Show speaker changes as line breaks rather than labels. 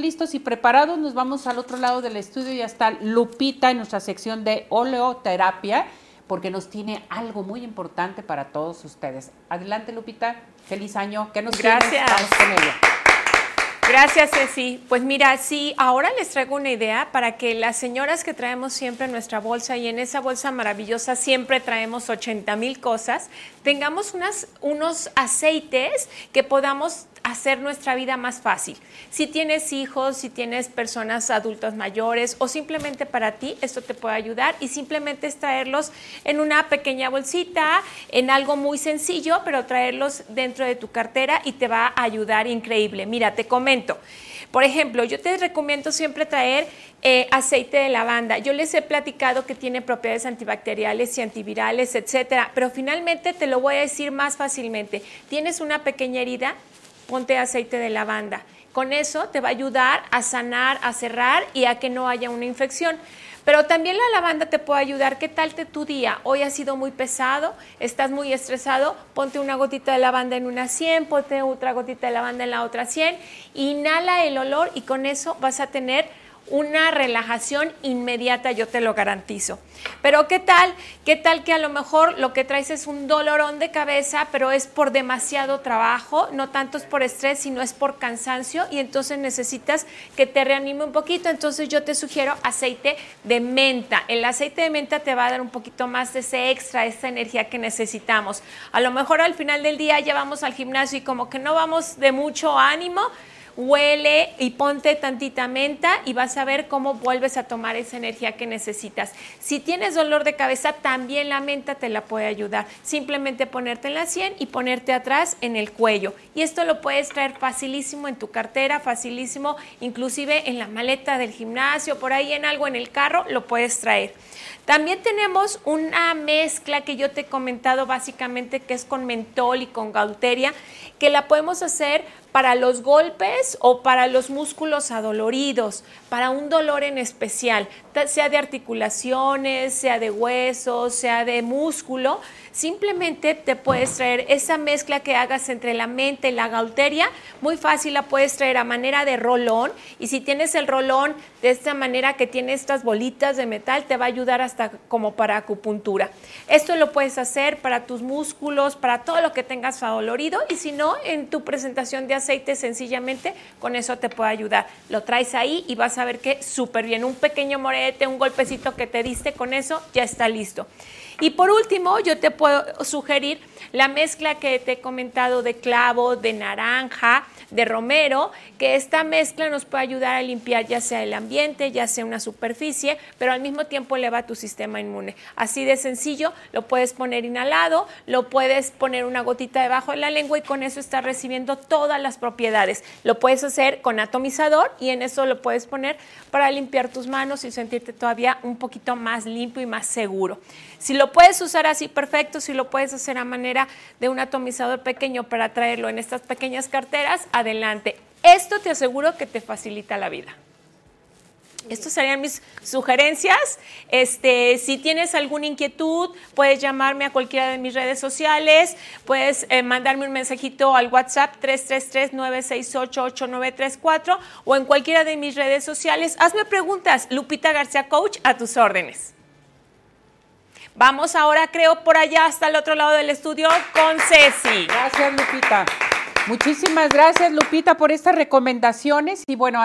listos y preparados. Nos vamos al otro lado del estudio. Ya está Lupita en nuestra sección de oleoterapia, porque nos tiene algo muy importante para todos ustedes. Adelante, Lupita. Feliz año. ¿Qué nos
Gracias. Vamos con ella. Gracias, Ceci. Pues mira, sí, ahora les traigo una idea para que las señoras que traemos siempre en nuestra bolsa y en esa bolsa maravillosa siempre traemos 80 mil cosas, tengamos unas, unos aceites que podamos hacer nuestra vida más fácil. Si tienes hijos, si tienes personas adultas mayores o simplemente para ti, esto te puede ayudar y simplemente es traerlos en una pequeña bolsita, en algo muy sencillo, pero traerlos dentro de tu cartera y te va a ayudar increíble. Mira, te comento. Por ejemplo, yo te recomiendo siempre traer eh, aceite de lavanda. Yo les he platicado que tiene propiedades antibacteriales y antivirales, etcétera, pero finalmente te lo voy a decir más fácilmente. Tienes una pequeña herida, ponte aceite de lavanda. Con eso te va a ayudar a sanar, a cerrar y a que no haya una infección. Pero también la lavanda te puede ayudar. ¿Qué tal te tu día? Hoy ha sido muy pesado, estás muy estresado, ponte una gotita de lavanda en una 100, ponte otra gotita de lavanda en la otra 100, inhala el olor y con eso vas a tener una relajación inmediata, yo te lo garantizo. Pero ¿qué tal? ¿Qué tal que a lo mejor lo que traes es un dolorón de cabeza, pero es por demasiado trabajo, no tanto es por estrés, sino es por cansancio y entonces necesitas que te reanime un poquito? Entonces yo te sugiero aceite de menta. El aceite de menta te va a dar un poquito más de ese extra, esa energía que necesitamos. A lo mejor al final del día ya vamos al gimnasio y como que no vamos de mucho ánimo, huele y ponte tantita menta y vas a ver cómo vuelves a tomar esa energía que necesitas. Si tienes dolor de cabeza, también la menta te la puede ayudar. Simplemente ponerte en la sien y ponerte atrás en el cuello. Y esto lo puedes traer facilísimo en tu cartera, facilísimo, inclusive en la maleta del gimnasio, por ahí en algo en el carro, lo puedes traer. También tenemos una mezcla que yo te he comentado básicamente que es con mentol y con gauteria, que la podemos hacer para los golpes o para los músculos adoloridos, para un dolor en especial, sea de articulaciones, sea de huesos, sea de músculo, simplemente te puedes traer esa mezcla que hagas entre la mente y la gauteria, muy fácil la puedes traer a manera de rolón y si tienes el rolón de esta manera que tiene estas bolitas de metal, te va a ayudar hasta como para acupuntura. Esto lo puedes hacer para tus músculos, para todo lo que tengas adolorido y si no, en tu presentación de aceite sencillamente con eso te puede ayudar. Lo traes ahí y vas a ver que súper bien. Un pequeño morete, un golpecito que te diste con eso, ya está listo. Y por último, yo te puedo sugerir la mezcla que te he comentado de clavo, de naranja, de romero, que esta mezcla nos puede ayudar a limpiar ya sea el ambiente, ya sea una superficie, pero al mismo tiempo eleva tu sistema inmune. Así de sencillo, lo puedes poner inhalado, lo puedes poner una gotita debajo de la lengua y con eso estás recibiendo todas propiedades. Lo puedes hacer con atomizador y en eso lo puedes poner para limpiar tus manos y sentirte todavía un poquito más limpio y más seguro. Si lo puedes usar así, perfecto. Si lo puedes hacer a manera de un atomizador pequeño para traerlo en estas pequeñas carteras, adelante. Esto te aseguro que te facilita la vida. Estas serían mis sugerencias. Este, si tienes alguna inquietud, puedes llamarme a cualquiera de mis redes sociales, puedes eh, mandarme un mensajito al WhatsApp 333-968-8934 o en cualquiera de mis redes sociales. Hazme preguntas, Lupita García Coach, a tus órdenes. Vamos ahora, creo, por allá hasta el otro lado del estudio con Ceci.
Gracias, Lupita. Muchísimas gracias, Lupita, por estas recomendaciones. Y bueno,